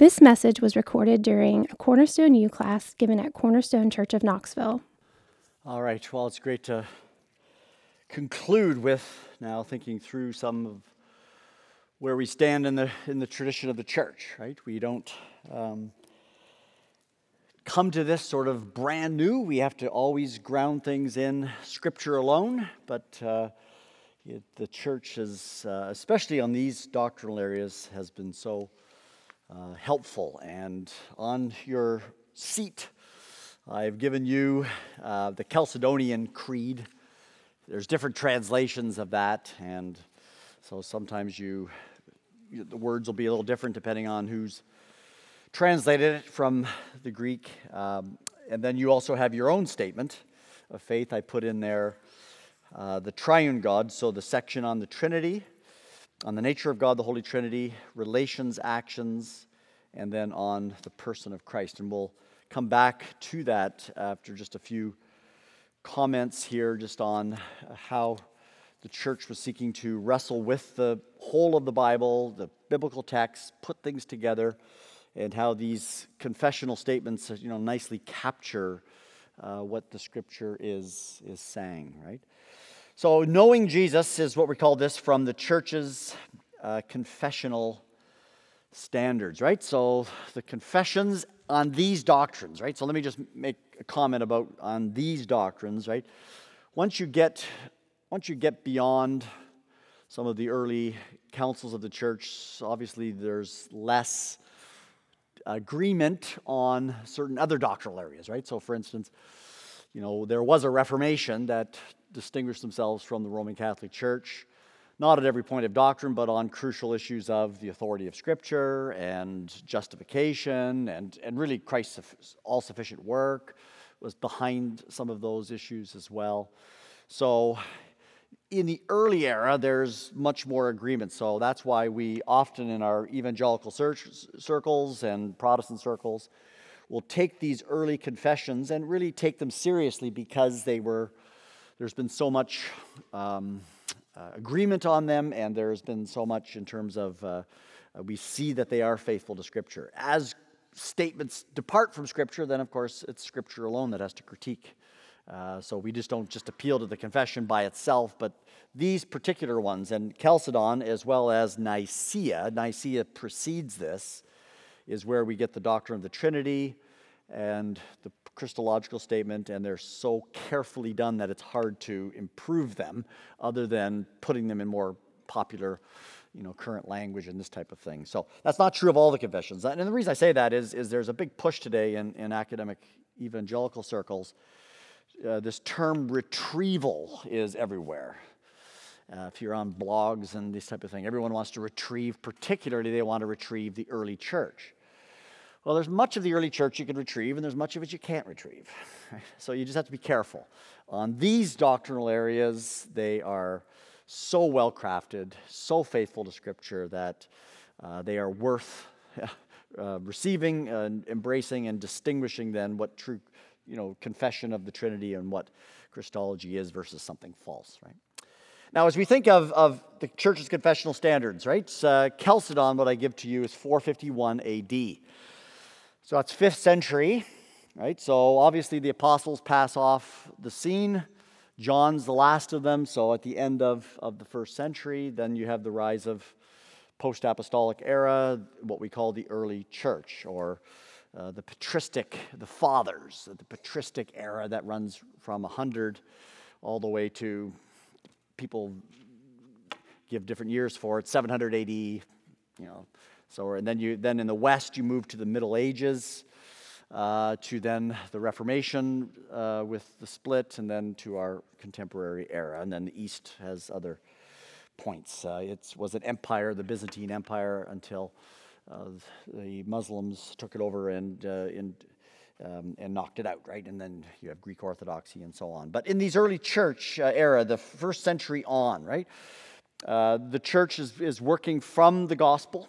This message was recorded during a Cornerstone U class given at Cornerstone Church of Knoxville. All right, well, it's great to conclude with now thinking through some of where we stand in the, in the tradition of the church, right? We don't um, come to this sort of brand new. We have to always ground things in Scripture alone, but uh, it, the church has, uh, especially on these doctrinal areas, has been so uh, helpful. And on your seat, I've given you uh, the Chalcedonian Creed. There's different translations of that, and so sometimes you, you the words will be a little different depending on who's translated it from the Greek. Um, and then you also have your own statement of faith. I put in there uh, the triune God, so the section on the Trinity, on the nature of God, the Holy Trinity, relations, actions, and then on the person of Christ. And we'll come back to that after just a few comments here, just on how the church was seeking to wrestle with the whole of the Bible, the biblical text, put things together, and how these confessional statements, you know, nicely capture uh, what the Scripture is is saying, right? So, knowing Jesus is what we call this from the church's uh, confessional standards, right? So, the confessions on these doctrines, right? So, let me just make a comment about on these doctrines, right? Once you get once you get beyond some of the early councils of the church, obviously there's less agreement on certain other doctrinal areas, right? So, for instance, you know, there was a Reformation that distinguished themselves from the Roman Catholic Church, not at every point of doctrine, but on crucial issues of the authority of Scripture and justification and, and really Christ's all sufficient work was behind some of those issues as well. So, in the early era, there's much more agreement. So that's why we often in our evangelical circles and Protestant circles will take these early confessions and really take them seriously because they were there's been so much um, uh, agreement on them, and there's been so much in terms of uh, uh, we see that they are faithful to Scripture. As statements depart from Scripture, then of course it's Scripture alone that has to critique. Uh, so we just don't just appeal to the confession by itself, but these particular ones, and Chalcedon as well as Nicaea, Nicaea precedes this, is where we get the doctrine of the Trinity and the Christological statement, and they're so carefully done that it's hard to improve them other than putting them in more popular, you know, current language and this type of thing. So that's not true of all the confessions. And the reason I say that is, is there's a big push today in, in academic evangelical circles. Uh, this term retrieval is everywhere. Uh, if you're on blogs and this type of thing, everyone wants to retrieve, particularly, they want to retrieve the early church. Well, there's much of the early church you can retrieve, and there's much of it you can't retrieve. So you just have to be careful. On these doctrinal areas, they are so well crafted, so faithful to Scripture that uh, they are worth uh, receiving and embracing and distinguishing then what true you know, confession of the Trinity and what Christology is versus something false, right? Now, as we think of, of the church's confessional standards, right, uh, Chalcedon, what I give to you, is 451 AD. So that's fifth century, right? So obviously the apostles pass off the scene. John's the last of them. So at the end of, of the first century, then you have the rise of post apostolic era, what we call the early church, or uh, the patristic, the fathers, the patristic era that runs from 100 all the way to people give different years for it 700 AD, you know, so, and then you then in the West you move to the Middle Ages, uh, to then the Reformation uh, with the split, and then to our contemporary era. And then the East has other points. Uh, it was an empire, the Byzantine Empire, until uh, the Muslims took it over and in, uh, um, and knocked it out, right? And then you have Greek Orthodoxy and so on. But in these early church uh, era, the first century on, right, uh, the church is, is working from the gospel,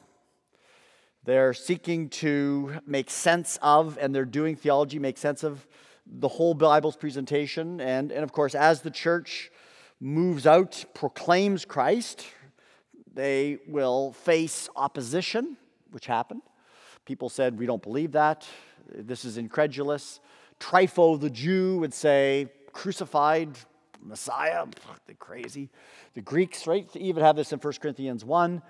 they're seeking to make sense of, and they're doing theology, make sense of the whole Bible's presentation. And, and of course, as the church moves out, proclaims Christ, they will face opposition, which happened. People said, We don't believe that. This is incredulous. Trypho the Jew would say, Crucified Messiah, they're crazy. The Greeks, right, even have this in 1 Corinthians 1.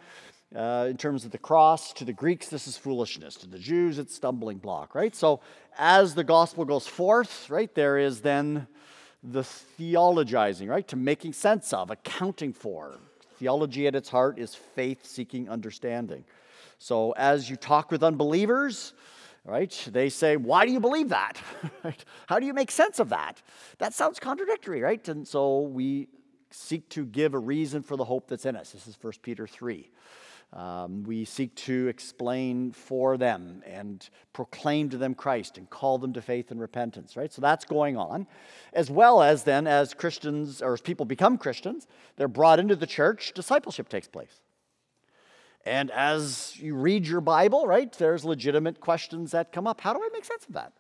Uh, in terms of the cross, to the Greeks, this is foolishness. To the Jews, it's stumbling block, right? So, as the gospel goes forth, right, there is then the theologizing, right, to making sense of, accounting for. Theology at its heart is faith seeking understanding. So, as you talk with unbelievers, right, they say, Why do you believe that? How do you make sense of that? That sounds contradictory, right? And so we seek to give a reason for the hope that's in us. This is 1 Peter 3. Um, we seek to explain for them and proclaim to them Christ and call them to faith and repentance, right? So that's going on. As well as then, as Christians or as people become Christians, they're brought into the church, discipleship takes place. And as you read your Bible, right, there's legitimate questions that come up. How do I make sense of that?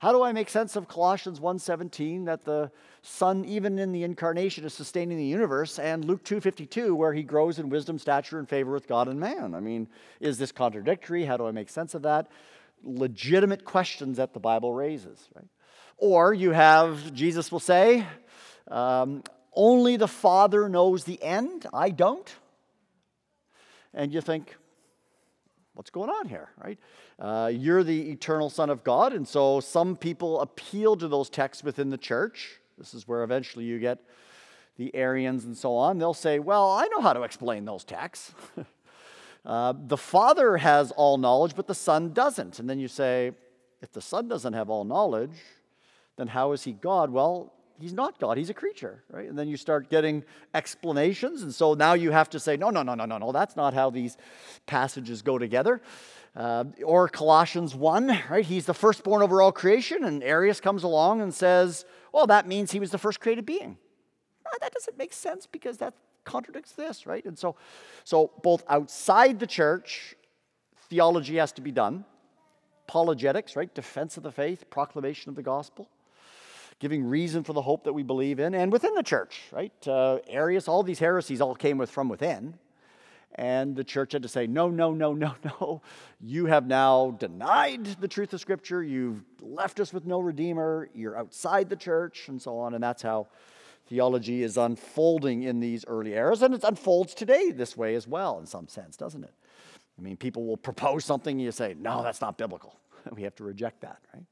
How do I make sense of Colossians 1:17 that the Son even in the incarnation is sustaining the universe and Luke 2:52 where he grows in wisdom, stature and favor with God and man? I mean, is this contradictory? How do I make sense of that? Legitimate questions that the Bible raises, right? Or you have Jesus will say, um, only the Father knows the end, I don't. And you think, what's going on here, right? Uh, you're the eternal Son of God. And so some people appeal to those texts within the church. This is where eventually you get the Arians and so on. They'll say, Well, I know how to explain those texts. uh, the Father has all knowledge, but the Son doesn't. And then you say, If the Son doesn't have all knowledge, then how is he God? Well, he's not God, he's a creature, right? And then you start getting explanations. And so now you have to say, no, no, no, no, no, no, that's not how these passages go together. Uh, or Colossians 1, right? He's the firstborn over all creation. And Arius comes along and says, well, that means he was the first created being. that doesn't make sense because that contradicts this, right? And so, so both outside the church, theology has to be done. Apologetics, right? Defense of the faith, proclamation of the gospel giving reason for the hope that we believe in, and within the church, right? Uh, Arius, all these heresies all came with, from within. And the church had to say, no, no, no, no, no. You have now denied the truth of Scripture. You've left us with no Redeemer. You're outside the church, and so on. And that's how theology is unfolding in these early eras. And it unfolds today this way as well, in some sense, doesn't it? I mean, people will propose something, and you say, no, that's not biblical. we have to reject that, right?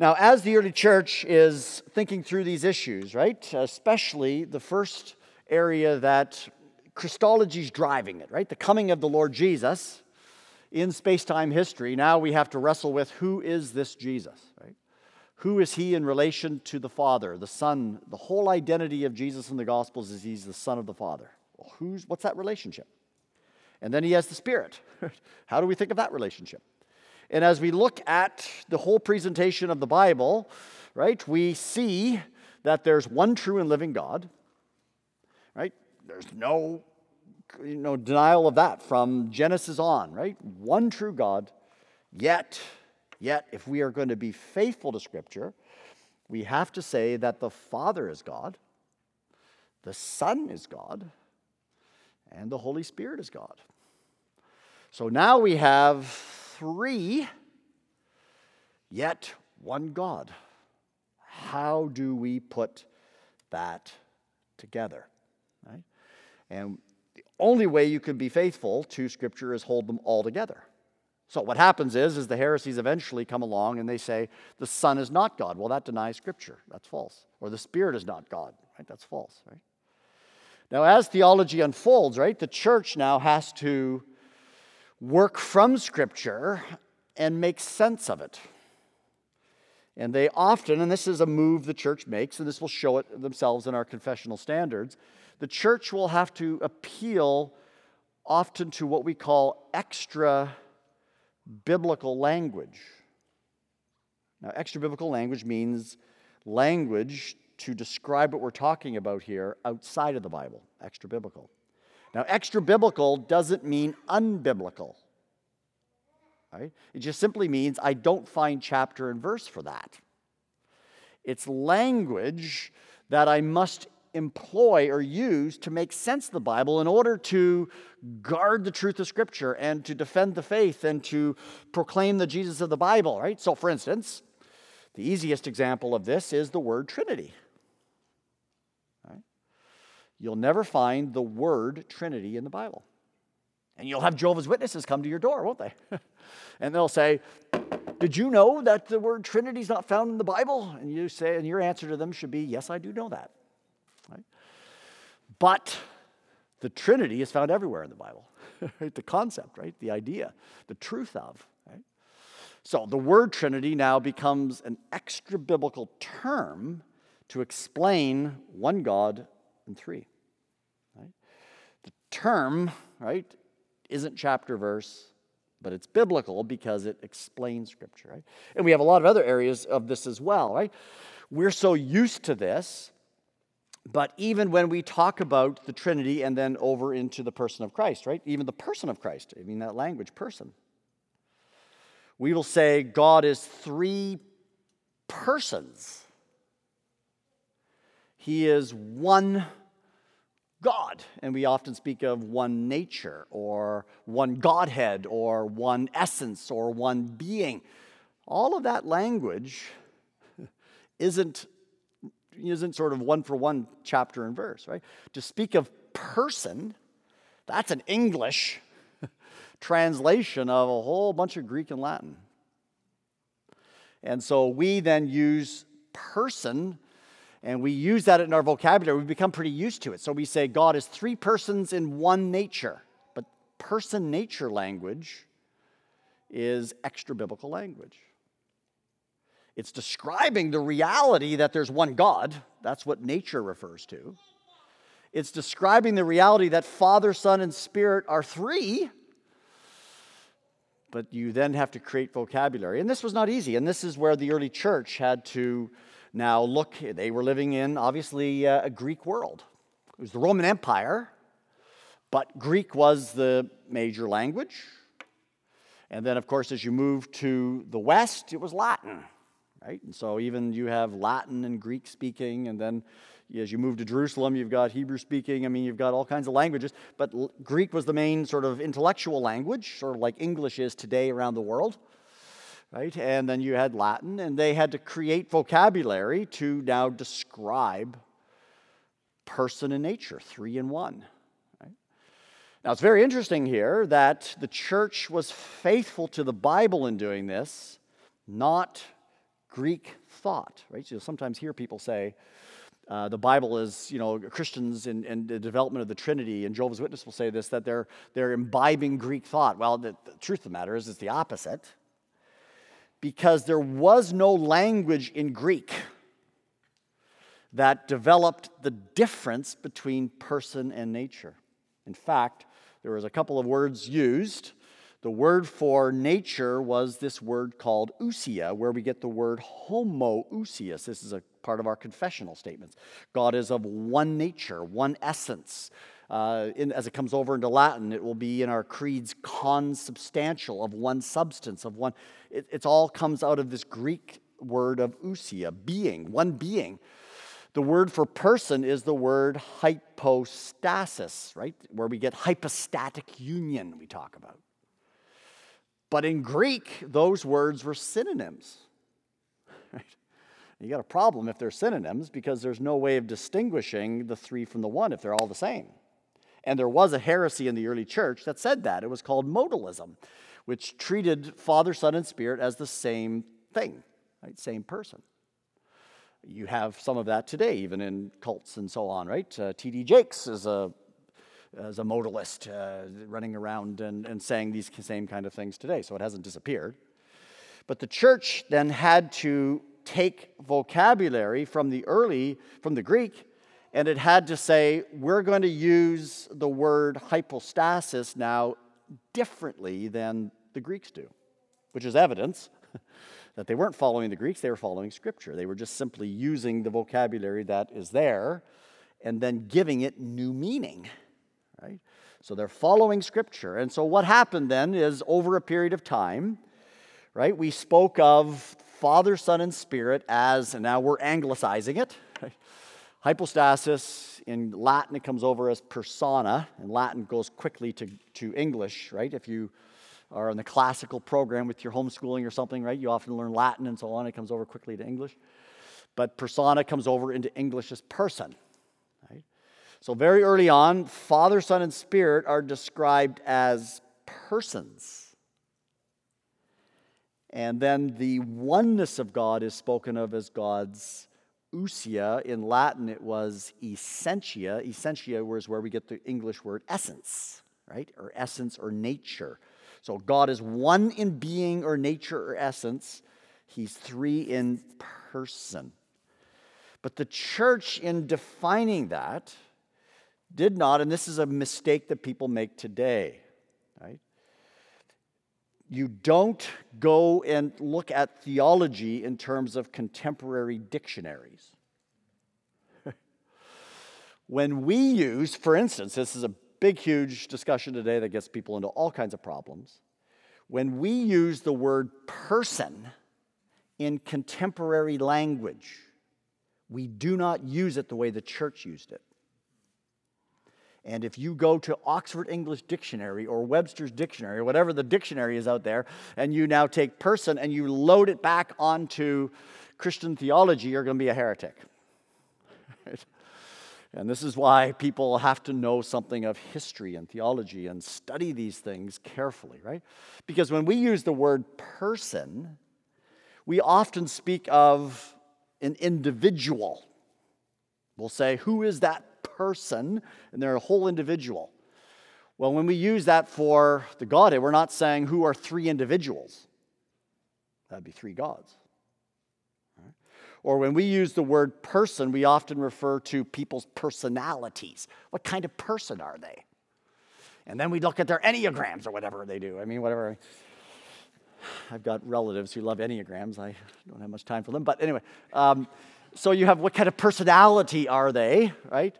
Now, as the early church is thinking through these issues, right, especially the first area that Christology is driving it, right, the coming of the Lord Jesus in space time history, now we have to wrestle with who is this Jesus, right? Who is he in relation to the Father, the Son? The whole identity of Jesus in the Gospels is he's the Son of the Father. Well, who's, what's that relationship? And then he has the Spirit. How do we think of that relationship? And as we look at the whole presentation of the Bible, right, we see that there's one true and living God, right? There's no, you know, denial of that from Genesis on, right? One true God. Yet, yet, if we are going to be faithful to Scripture, we have to say that the Father is God, the Son is God, and the Holy Spirit is God. So now we have three, yet one God. How do we put that together? Right? And the only way you can be faithful to Scripture is hold them all together. So what happens is, is the heresies eventually come along and they say the Son is not God. Well, that denies Scripture. That's false. Or the Spirit is not God. Right? That's false. Right? Now, as theology unfolds, right, the church now has to work from Scripture and make sense of it. And they often, and this is a move the church makes, and this will show it themselves in our confessional standards, the church will have to appeal often to what we call extra biblical language. Now, extra biblical language means language to describe what we're talking about here outside of the Bible, extra biblical. Now, extra biblical doesn't mean unbiblical. Right? It just simply means I don't find chapter and verse for that. It's language that I must employ or use to make sense of the Bible in order to guard the truth of Scripture and to defend the faith and to proclaim the Jesus of the Bible, right? So, for instance, the easiest example of this is the word Trinity. You'll never find the word Trinity in the Bible. And you'll have Jehovah's Witnesses come to your door, won't they? and they'll say, Did you know that the word Trinity is not found in the Bible? And you say, and your answer to them should be, Yes, I do know that. Right? But the Trinity is found everywhere in the Bible. right? The concept, right? The idea, the truth of. Right? So the word Trinity now becomes an extra biblical term to explain one God and three. Right? The term, right, isn't chapter verse, but it's biblical because it explains Scripture, right? And we have a lot of other areas of this as well, right? We're so used to this, but even when we talk about the Trinity and then over into the person of Christ, right? Even the person of Christ, I mean that language, person. We will say God is three persons. He is one God. And we often speak of one nature or one Godhead or one essence or one being. All of that language isn't, isn't sort of one for one chapter and verse, right? To speak of person, that's an English translation of a whole bunch of Greek and Latin. And so we then use person and we use that in our vocabulary. We become pretty used to it. So we say God is three persons in one nature. But person nature language is extra biblical language. It's describing the reality that there's one God. That's what nature refers to. It's describing the reality that Father, Son, and Spirit are three. But you then have to create vocabulary. And this was not easy. And this is where the early church had to now, look, they were living in obviously uh, a Greek world. It was the Roman Empire, but Greek was the major language. And then, of course, as you move to the West, it was Latin, right? And so even you have Latin and Greek speaking, and then as you move to Jerusalem, you've got Hebrew speaking. I mean, you've got all kinds of languages, but Greek was the main sort of intellectual language, sort of like English is today around the world right? And then you had Latin, and they had to create vocabulary to now describe person and nature, three in one. Right? Now, it's very interesting here that the church was faithful to the Bible in doing this, not Greek thought, right? You'll sometimes hear people say, uh, the Bible is, you know, Christians and the development of the Trinity, and Jehovah's Witness will say this, that they're, they're imbibing Greek thought. Well, the, the truth of the matter is, it's the opposite because there was no language in Greek that developed the difference between person and nature. In fact, there was a couple of words used. The word for nature was this word called ousia, where we get the word homoousios. This is a part of our confessional statements. God is of one nature, one essence. Uh, in, as it comes over into Latin, it will be in our creeds consubstantial, of one substance, of one. It it's all comes out of this Greek word of ousia, being, one being. The word for person is the word hypostasis, right? Where we get hypostatic union, we talk about. But in Greek, those words were synonyms. Right? You got a problem if they're synonyms because there's no way of distinguishing the three from the one if they're all the same. And there was a heresy in the early church that said that. It was called modalism, which treated Father, Son, and Spirit as the same thing, right? Same person. You have some of that today, even in cults and so on, right? Uh, T.D. Jakes is a, is a modalist uh, running around and, and saying these same kind of things today, so it hasn't disappeared. But the church then had to take vocabulary from the early, from the Greek, and it had to say, we're going to use the word hypostasis now differently than the Greeks do, which is evidence that they weren't following the Greeks, they were following Scripture. They were just simply using the vocabulary that is there and then giving it new meaning, right? So they're following Scripture. And so what happened then is over a period of time, right, we spoke of Father, Son, and Spirit as, and now we're anglicizing it? Hypostasis, in Latin, it comes over as persona, and Latin goes quickly to, to English, right? If you are in the classical program with your homeschooling or something, right? You often learn Latin and so on. It comes over quickly to English. But persona comes over into English as person, right? So very early on, Father, Son, and Spirit are described as persons. And then the oneness of God is spoken of as God's ousia. In Latin, it was essentia. Essentia was where we get the English word essence, right? Or essence or nature. So God is one in being or nature or essence, He's three in person. But the church, in defining that, did not, and this is a mistake that people make today? You don't go and look at theology in terms of contemporary dictionaries. when we use, for instance, this is a big, huge discussion today that gets people into all kinds of problems. When we use the word person in contemporary language, we do not use it the way the church used it. And if you go to Oxford English Dictionary or Webster's Dictionary or whatever the dictionary is out there, and you now take person and you load it back onto Christian theology, you're going to be a heretic. And this is why people have to know something of history and theology and study these things carefully, right? Because when we use the word person, we often speak of an individual. We'll say, Who is that person? And they're a whole individual. Well, when we use that for the Godhead, we're not saying who are three individuals. That'd be three gods. Or when we use the word person, we often refer to people's personalities. What kind of person are they? And then we look at their enneagrams or whatever they do. I mean, whatever. I've got relatives who love enneagrams. I don't have much time for them. But anyway, um, so you have what kind of personality are they, right?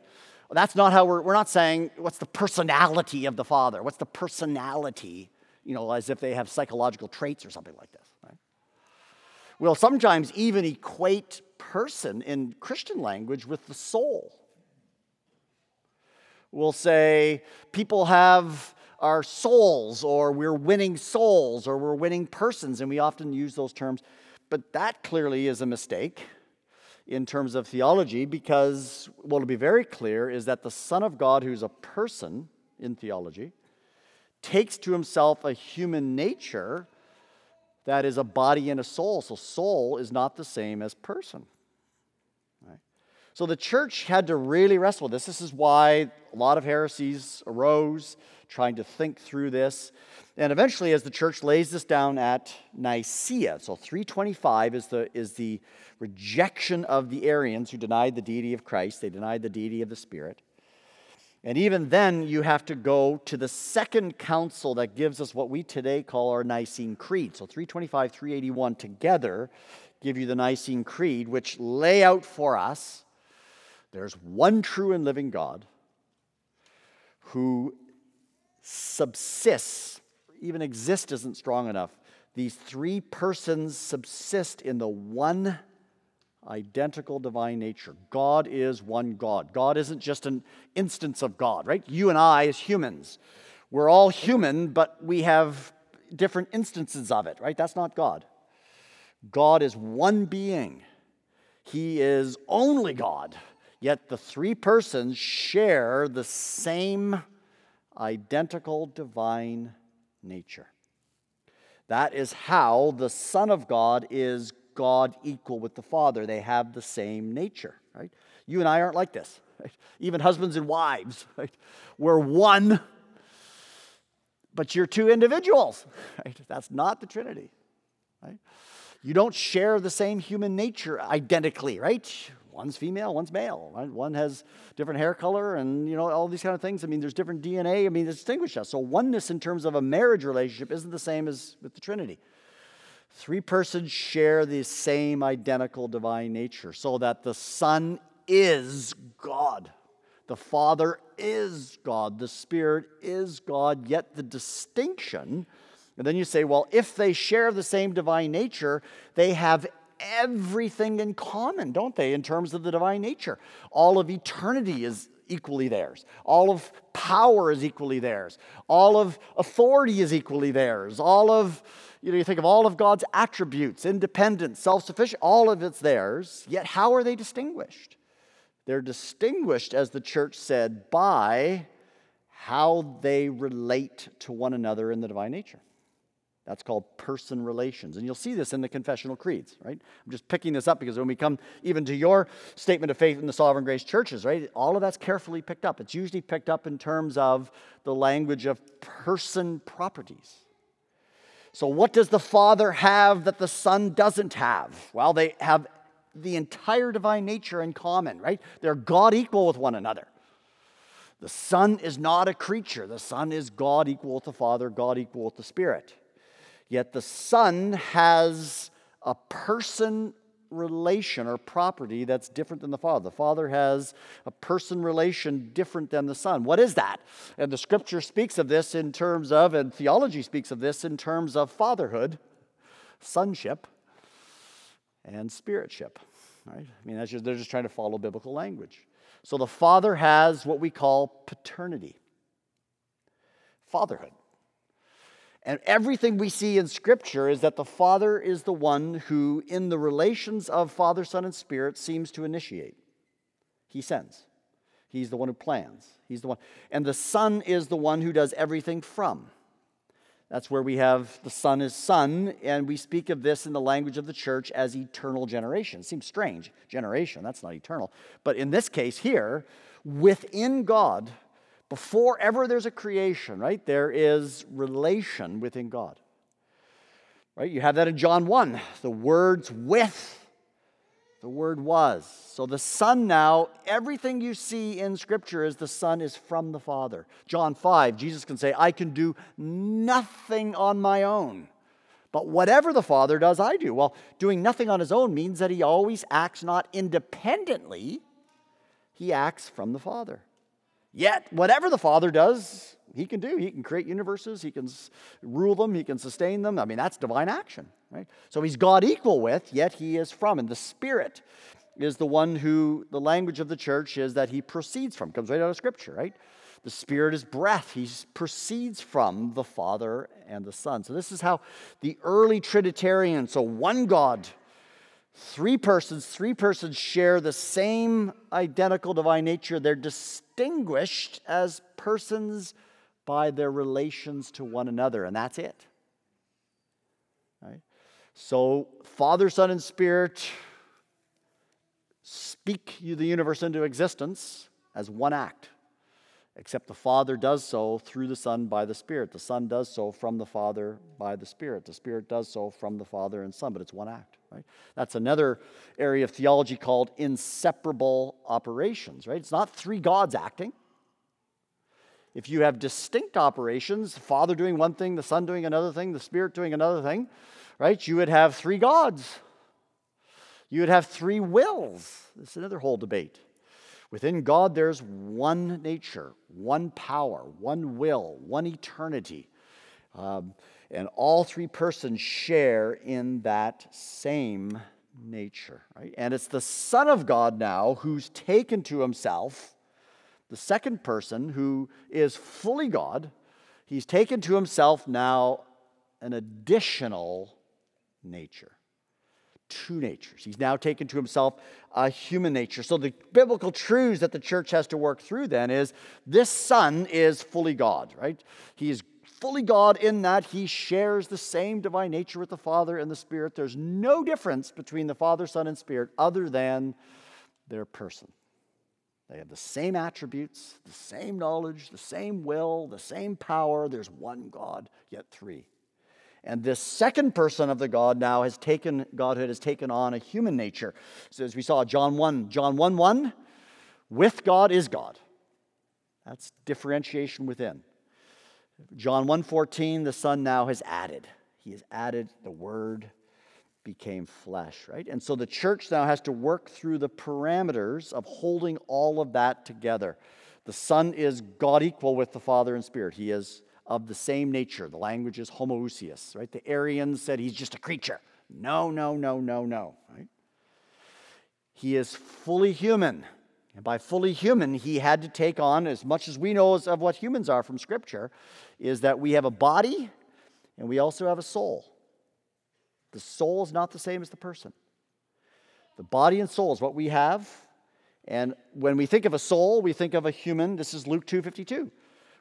Well, that's not how we're, we're not saying what's the personality of the father. What's the personality, you know, as if they have psychological traits or something like this We'll sometimes even equate person in Christian language with the soul. We'll say people have our souls, or we're winning souls, or we're winning persons, and we often use those terms. But that clearly is a mistake in terms of theology because what will be very clear is that the Son of God, who's a person in theology, takes to himself a human nature that is a body and a soul. So, soul is not the same as person. So, the church had to really wrestle with this. This is why a lot of heresies arose, trying to think through this. And eventually, as the church lays this down at Nicaea, so 325 is the, is the rejection of the Arians who denied the deity of Christ, they denied the deity of the Spirit. And even then, you have to go to the second council that gives us what we today call our Nicene Creed. So 325, 381 together give you the Nicene Creed, which lay out for us there's one true and living God who subsists, even exist isn't strong enough. These three persons subsist in the one identical divine nature. God is one God. God isn't just an instance of God, right? You and I, as humans, we're all human, but we have different instances of it, right? That's not God. God is one being, He is only God. Yet the three persons share the same identical divine nature. That is how the Son of God is God equal with the Father. They have the same nature, right? You and I aren't like this. Right? Even husbands and wives, right? We're one, but you're two individuals, right? That's not the Trinity, right? You don't share the same human nature identically, right? One's female, one's male. Right? One has different hair color and, you know, all these kind of things. I mean, there's different DNA. I mean, it distinguishes us. So oneness in terms of a marriage relationship isn't the same as with the Trinity. Three persons share the same identical divine nature, so that the Son is God. The Father is God. The Spirit is God. Yet the distinction, and then you say, well, if they share the same divine nature, they have everything in common, don't they, in terms of the divine nature? All of eternity is equally theirs. All of power is equally theirs. All of authority is equally theirs. All of, you know, you think of all of God's attributes, independent, self sufficient, all of it's theirs. Yet, how are they distinguished? They're distinguished, as the church said, by how they relate to one another in the divine nature. That's called person relations. And you'll see this in the confessional creeds, right? I'm just picking this up because when we come even to your statement of faith in the sovereign grace churches, right, all of that's carefully picked up. It's usually picked up in terms of the language of person properties. So, what does the Father have that the Son doesn't have? Well, they have the entire divine nature in common, right? They're God equal with one another. The Son is not a creature. The Son is God equal with the Father, God equal with the Spirit. Yet the Son has a person relation or property that's different than the Father. The Father has a person relation different than the Son. What is that? And the scripture speaks of this in terms of, and theology speaks of this in terms of fatherhood, sonship, and spiritship. Right? I mean, just, they're just trying to follow biblical language. So the Father has what we call paternity, fatherhood. And everything we see in Scripture is that the Father is the one who, in the relations of Father, Son, and Spirit, seems to initiate. He sends. He's the one who plans. He's the one. And the Son is the one who does everything from. That's where we have the Son is Son, and we speak of this in the language of the church as eternal generation. It Seems strange, generation, that's not eternal. But in this case here, within God, before ever there's a creation, right, there is relation within God. Right? You have that in John 1. The words with, the word was. So the Son now, everything you see in Scripture is the Son is from the Father. John 5, Jesus can say, I can do nothing on my own. But whatever the Father does, I do. Well, doing nothing on his own means that he always acts not independently, he acts from the Father. Yet, whatever the Father does, he can do. He can create universes, he can rule them, he can sustain them. I mean, that's divine action, right? So he's God equal with, yet he is from. And the Spirit is the one who, the language of the church is that he proceeds from, comes right out of Scripture, right? The Spirit is breath. He proceeds from the Father and the Son. So, this is how the early Trinitarian, so one God, three persons, three persons share the same identical divine nature. They're distinguished as persons by their relations to one another, and that's it. Right? So, Father, Son, and Spirit speak you the universe into existence as one act except the Father does so through the Son by the Spirit. The Son does so from the Father by the Spirit. The Spirit does so from the Father and Son, but it's one act, right? That's another area of theology called inseparable operations, right? It's not three gods acting. If you have distinct operations, the Father doing one thing, the Son doing another thing, the Spirit doing another thing, right? You would have three gods. You would have three wills. This is another whole debate. Within God, there's one nature, one power, one will, one eternity. Um, and all three persons share in that same nature. Right? And it's the Son of God now who's taken to himself, the second person who is fully God, he's taken to himself now an additional nature two natures. He's now taken to himself a human nature. So the biblical truths that the church has to work through then is this son is fully God, right? He is fully God in that he shares the same divine nature with the Father and the Spirit. There's no difference between the Father, Son, and Spirit other than their person. They have the same attributes, the same knowledge, the same will, the same power. There's one God, yet three. And this second person of the God now has taken, Godhood has taken on a human nature. So as we saw, John 1, John 1 1, with God is God. That's differentiation within. John 1:14, the Son now has added. He has added the Word became flesh, right? And so the church now has to work through the parameters of holding all of that together. The Son is God equal with the Father and Spirit. He is of the same nature. The language is homoousios, right? The Arians said he's just a creature. No, no, no, no, no, right? He is fully human. And by fully human, he had to take on, as much as we know of what humans are from Scripture, is that we have a body and we also have a soul. The soul is not the same as the person. The body and soul is what we have. And when we think of a soul, we think of a human. This is Luke 2:52.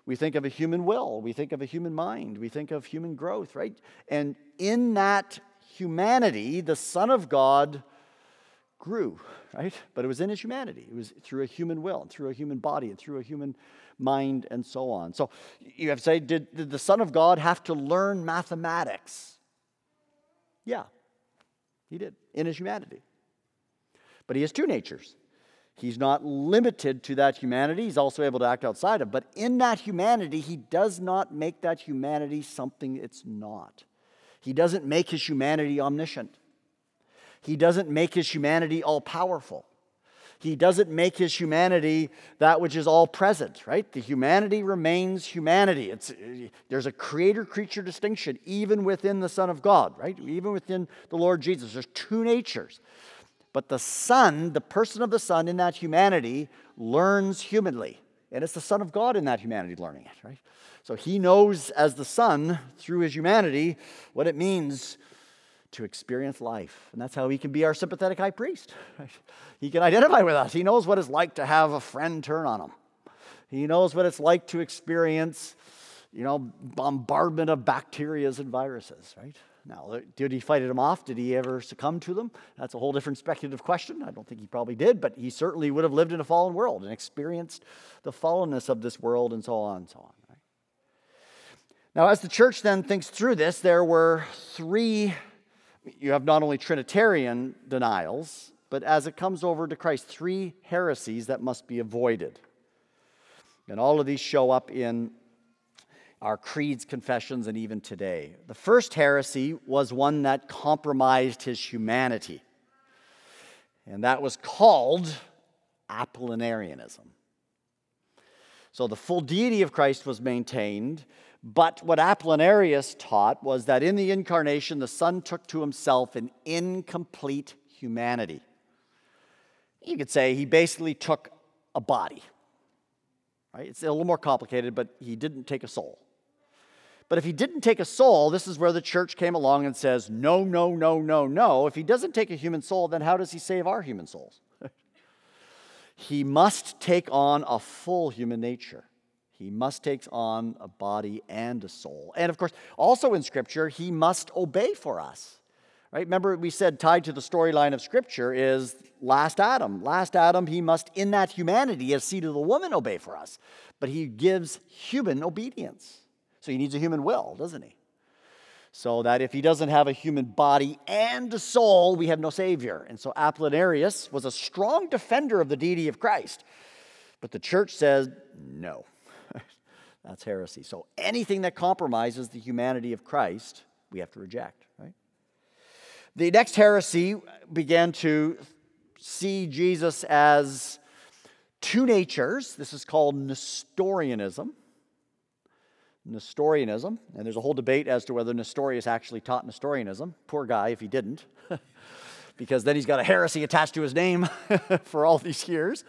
We think of a human will, we think of a human mind, we think of human growth, right? And in that humanity, the Son of God grew, right? But it was in his humanity. It was through a human will, and through a human body, and through a human mind, and so on. So you have to say, did, did the Son of God have to learn mathematics? Yeah, he did, in his humanity. But he has two natures. He's not limited to that humanity. He's also able to act outside of. But in that humanity, he does not make that humanity something it's not. He doesn't make his humanity omniscient. He doesn't make his humanity all powerful. He doesn't make his humanity that which is all present, right? The humanity remains humanity. It's, there's a creator creature distinction even within the Son of God, right? Even within the Lord Jesus. There's two natures. But the Son, the person of the Son in that humanity, learns humanly. And it's the Son of God in that humanity learning it, right? So he knows as the Son, through his humanity, what it means to experience life. And that's how he can be our sympathetic high priest. Right? He can identify with us. He knows what it's like to have a friend turn on him. He knows what it's like to experience, you know, bombardment of bacterias and viruses, right? Now, did he fight them off? Did he ever succumb to them? That's a whole different speculative question. I don't think he probably did, but he certainly would have lived in a fallen world and experienced the fallenness of this world and so on and so on. Right? Now, as the church then thinks through this, there were three, you have not only Trinitarian denials, but as it comes over to Christ, three heresies that must be avoided. And all of these show up in our creeds, confessions, and even today. The first heresy was one that compromised his humanity, and that was called Apollinarianism. So the full deity of Christ was maintained, but what Apollinarius taught was that in the incarnation, the Son took to himself an incomplete humanity. You could say he basically took a body. Right? It's a little more complicated, but he didn't take a soul. But if he didn't take a soul, this is where the church came along and says, no, no, no, no, no. If he doesn't take a human soul, then how does he save our human souls? he must take on a full human nature. He must take on a body and a soul. And of course, also in Scripture, he must obey for us. Right? Remember, we said tied to the storyline of Scripture is last Adam. Last Adam, he must, in that humanity, as seed of the woman, obey for us. But he gives human obedience. So he needs a human will, doesn't he? So that if he doesn't have a human body and a soul, we have no Savior. And so Apollinarius was a strong defender of the deity of Christ. But the church says, no, that's heresy. So anything that compromises the humanity of Christ, we have to reject, right? The next heresy began to see Jesus as two natures. This is called Nestorianism. Nestorianism, and there's a whole debate as to whether Nestorius actually taught Nestorianism. Poor guy if he didn't, because then he's got a heresy attached to his name for all these years.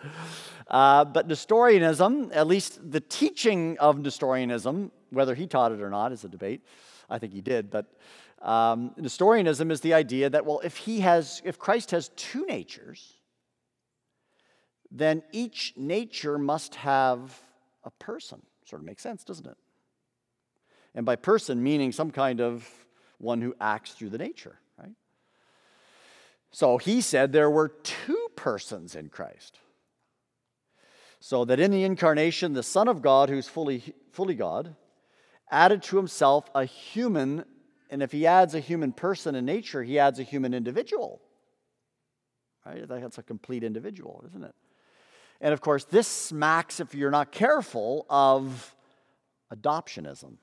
Uh, but Nestorianism, at least the teaching of Nestorianism, whether he taught it or not, is a debate. I think he did, but um, Nestorianism is the idea that well, if he has, if Christ has two natures, then each nature must have a person. Sort of makes sense, doesn't it? And by person, meaning some kind of one who acts through the nature, right? So he said there were two persons in Christ. So that in the incarnation, the Son of God, who's fully, fully God, added to himself a human, and if he adds a human person in nature, he adds a human individual. Right? That's a complete individual, isn't it? And of course, this smacks, if you're not careful, of adoptionism.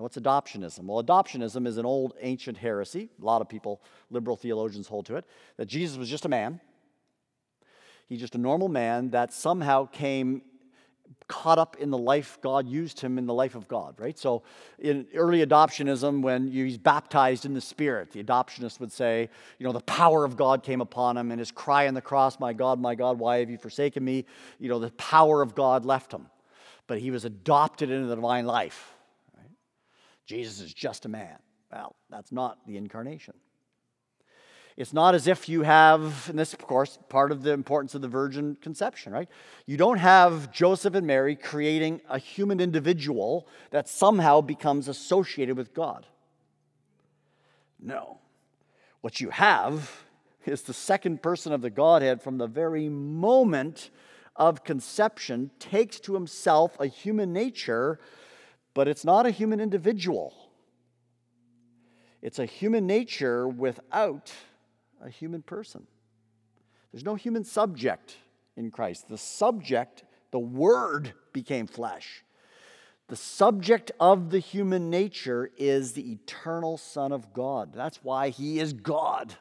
Now, what's adoptionism? Well, adoptionism is an old ancient heresy. A lot of people, liberal theologians, hold to it that Jesus was just a man. He's just a normal man that somehow came caught up in the life God used him in the life of God, right? So in early adoptionism, when he's baptized in the Spirit, the adoptionist would say, you know, the power of God came upon him and his cry on the cross, My God, my God, why have you forsaken me? You know, the power of God left him. But he was adopted into the divine life. Jesus is just a man. Well, that's not the incarnation. It's not as if you have, and this, of course, part of the importance of the virgin conception, right? You don't have Joseph and Mary creating a human individual that somehow becomes associated with God. No. What you have is the second person of the Godhead from the very moment of conception takes to himself a human nature, but it's not a human individual. It's a human nature without a human person. There's no human subject in Christ. The subject, the Word, became flesh. The subject of the human nature is the eternal Son of God. That's why he is God.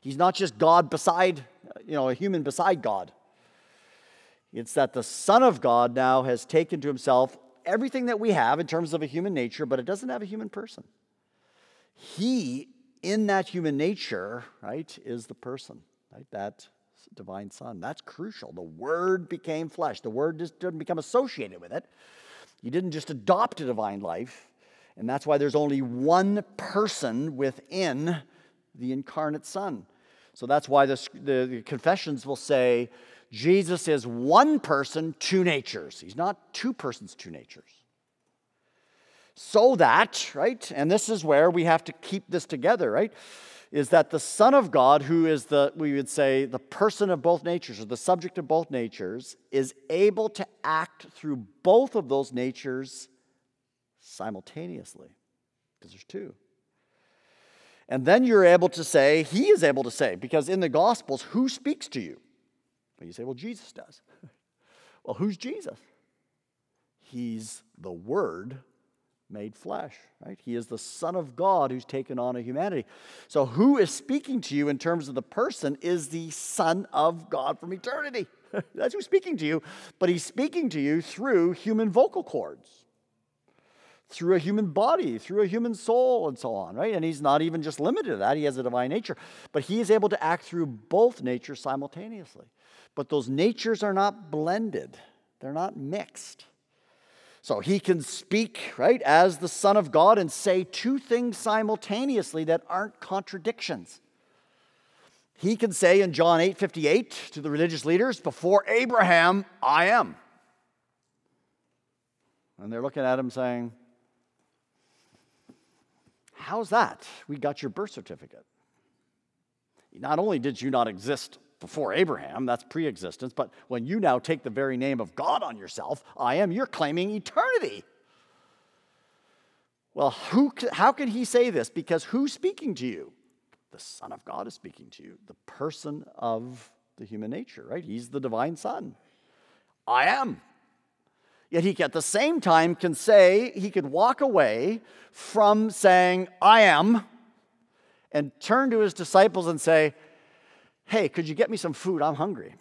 He's not just God beside, you know, a human beside God. It's that the Son of God now has taken to himself everything that we have in terms of a human nature, but it doesn't have a human person. He in that human nature, right, is the person, right? That divine son. That's crucial. The word became flesh. The word just didn't become associated with it. You didn't just adopt a divine life. And that's why there's only one person within the incarnate son. So that's why the, the, the confessions will say Jesus is one person, two natures. He's not two persons, two natures so that, right, and this is where we have to keep this together, right, is that the Son of God, who is the, we would say, the person of both natures, or the subject of both natures, is able to act through both of those natures simultaneously, because there's two. And then you're able to say, He is able to say, because in the Gospels, who speaks to you? Well, you say, Well, Jesus does. well, who's Jesus? He's the Word made flesh, right? He is the Son of God who's taken on a humanity. So, who is speaking to you in terms of the person is the Son of God from eternity. That's who's speaking to you, but he's speaking to you through human vocal cords, through a human body, through a human soul, and so on, right? And he's not even just limited to that, he has a divine nature, but he is able to act through both natures simultaneously. But those natures are not blended, they're not mixed. So he can speak, right, as the Son of God and say two things simultaneously that aren't contradictions. He can say in John 8 58 to the religious leaders, Before Abraham, I am. And they're looking at him saying, How's that? We got your birth certificate. Not only did you not exist before Abraham, that's pre existence, but when you now take the very name of God on yourself, I am, you're claiming eternity. Well, who, how can he say this? Because who's speaking to you? The Son of God is speaking to you, the person of the human nature, right? He's the divine Son. I am. Yet he at the same time can say, he could walk away from saying, I am, and turn to his disciples and say, Hey, could you get me some food? I'm hungry.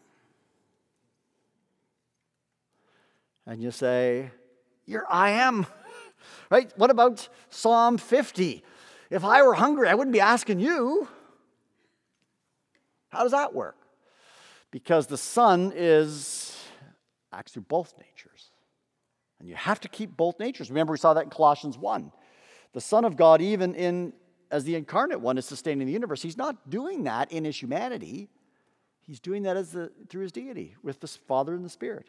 And you say, You're I am. right? What about Psalm 50? If I were hungry, I wouldn't be asking you. How does that work? Because the Son is acts through both natures. And you have to keep both natures. Remember, we saw that in Colossians 1. The Son of God, even in as the incarnate one is sustaining the universe. He's not doing that in his humanity. He's doing that as the, through his deity with the Father and the Spirit.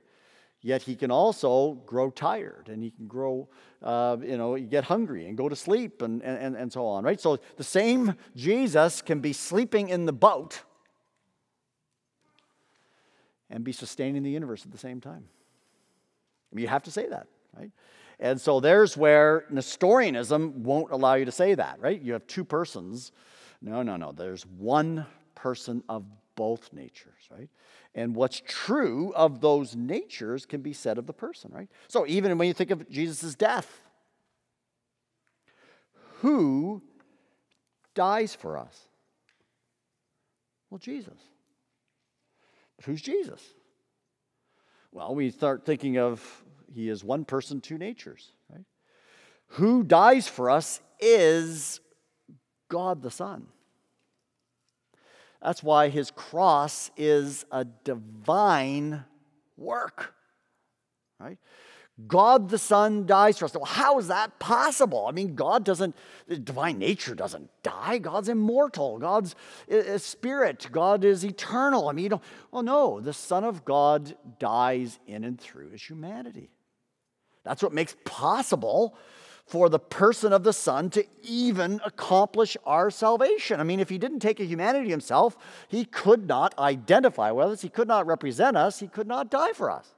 Yet he can also grow tired and he can grow, uh, you know, get hungry and go to sleep and, and, and so on, right? So the same Jesus can be sleeping in the boat and be sustaining the universe at the same time. I mean, you have to say that, right? And so there's where Nestorianism won't allow you to say that, right? You have two persons. No, no, no. There's one person of both natures, right? And what's true of those natures can be said of the person, right? So even when you think of Jesus' death, who dies for us? Well, Jesus. But who's Jesus? Well, we start thinking of He is one person, two natures, right? Who dies for us is God the Son. That's why his cross is a divine work, right? God the Son dies for us. Well, how is that possible? I mean, God doesn't, divine nature doesn't die. God's immortal. God's a spirit. God is eternal. I mean, you don't, well, no, the Son of God dies in and through his humanity. That's what makes possible for the person of the Son to even accomplish our salvation. I mean, if he didn't take a humanity himself, he could not identify with us, he could not represent us, he could not die for us.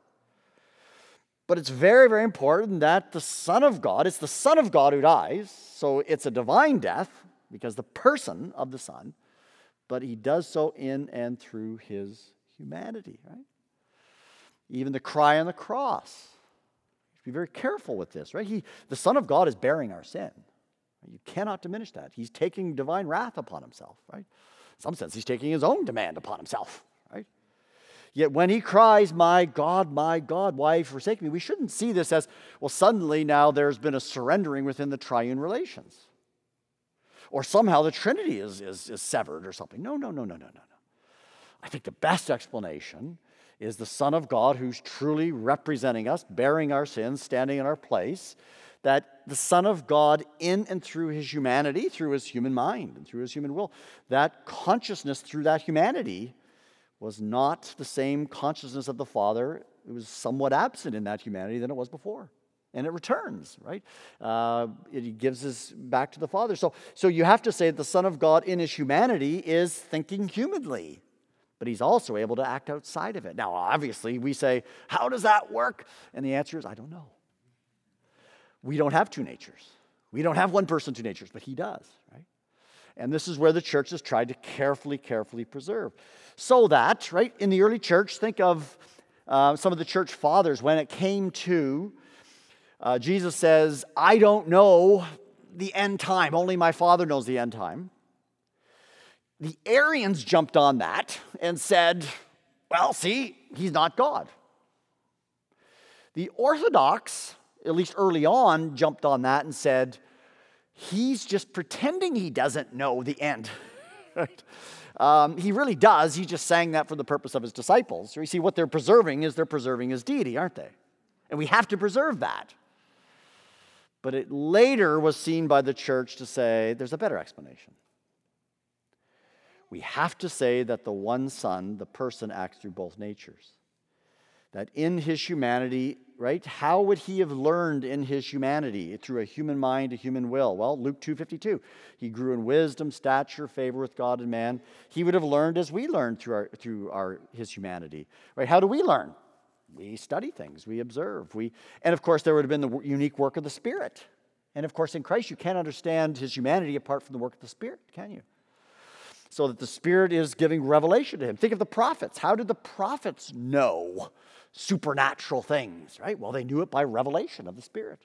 But it's very, very important that the Son of God, it's the Son of God who dies, so it's a divine death because the person of the Son, but he does so in and through his humanity, right? Even the cry on the cross. Be very careful with this, right? He, the Son of God is bearing our sin. You cannot diminish that. He's taking divine wrath upon himself, right? In some sense, he's taking his own demand upon himself, right? Yet when he cries, My God, my God, why forsake me? We shouldn't see this as, well, suddenly now there's been a surrendering within the triune relations. Or somehow the Trinity is, is, is severed or something. No, no, no, no, no, no, no. I think the best explanation is the Son of God who's truly representing us, bearing our sins, standing in our place. That the Son of God, in and through his humanity, through his human mind and through his human will, that consciousness through that humanity was not the same consciousness of the Father. It was somewhat absent in that humanity than it was before. And it returns, right? Uh, it gives us back to the Father. So, so you have to say that the Son of God in his humanity is thinking humanly, but he's also able to act outside of it. Now, obviously, we say, How does that work? And the answer is, I don't know. We don't have two natures. We don't have one person, two natures, but he does, right? And this is where the church has tried to carefully, carefully preserve. So that, right, in the early church, think of uh, some of the church fathers when it came to uh, Jesus says, I don't know the end time, only my Father knows the end time. The Arians jumped on that and said, well, see, he's not God. The Orthodox, at least early on, jumped on that and said, he's just pretending he doesn't know the end. Um, he really does. He's just saying that for the purpose of his disciples. You see, what they're preserving is they're preserving his deity, aren't they? And we have to preserve that. But it later was seen by the church to say there's a better explanation. We have to say that the one Son, the person, acts through both natures. That in his humanity, right? How would he have learned in his humanity through a human mind, a human will? Well, Luke 2:52. He grew in wisdom, stature, favor with God and man. He would have learned as we learn through our through our his humanity. Right? How do we learn? We study things, we observe. We and of course there would have been the unique work of the Spirit. And of course in Christ you can't understand his humanity apart from the work of the Spirit, can you? So that the Spirit is giving revelation to him. Think of the prophets. How did the prophets know? supernatural things, right? Well, they knew it by revelation of the Spirit.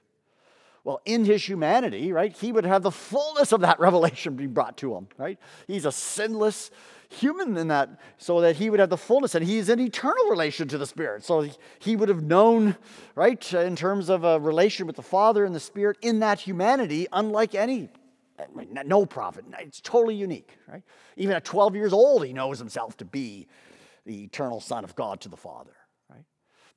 Well, in his humanity, right, he would have the fullness of that revelation be brought to him, right? He's a sinless human in that, so that he would have the fullness, and he's in eternal relation to the Spirit. So he would have known, right, in terms of a relation with the Father and the Spirit in that humanity, unlike any, no prophet. It's totally unique, right? Even at 12 years old, he knows himself to be the eternal Son of God to the Father. Right?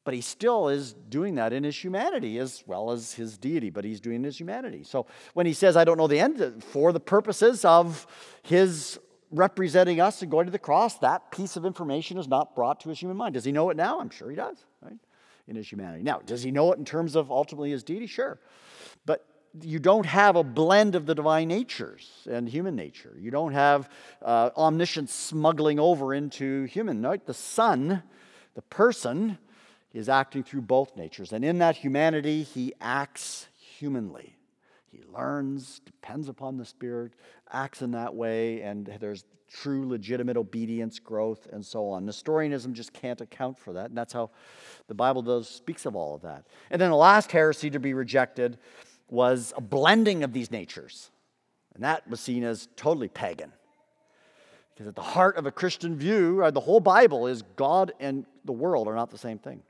But he still is doing that in his humanity as well as his deity, but he's doing his humanity. So when he says, I don't know the end, for the purposes of his representing us and going to the cross, that piece of information is not brought to his human mind. Does he know it now? I'm sure he does, right? In his humanity. Now, does he know it in terms of ultimately his deity? Sure. You don't have a blend of the divine natures and human nature. You don't have uh, omniscience smuggling over into human. Right? The Son, the person, is acting through both natures. And in that humanity, he acts humanly. He learns, depends upon the Spirit, acts in that way, and there's true, legitimate obedience, growth, and so on. Nestorianism just can't account for that, and that's how the Bible does speaks of all of that. And then the last heresy to be rejected was a blending of these natures, and that was seen as totally pagan. Because at the heart of a Christian view, the whole Bible, is God and the world are not the same thing.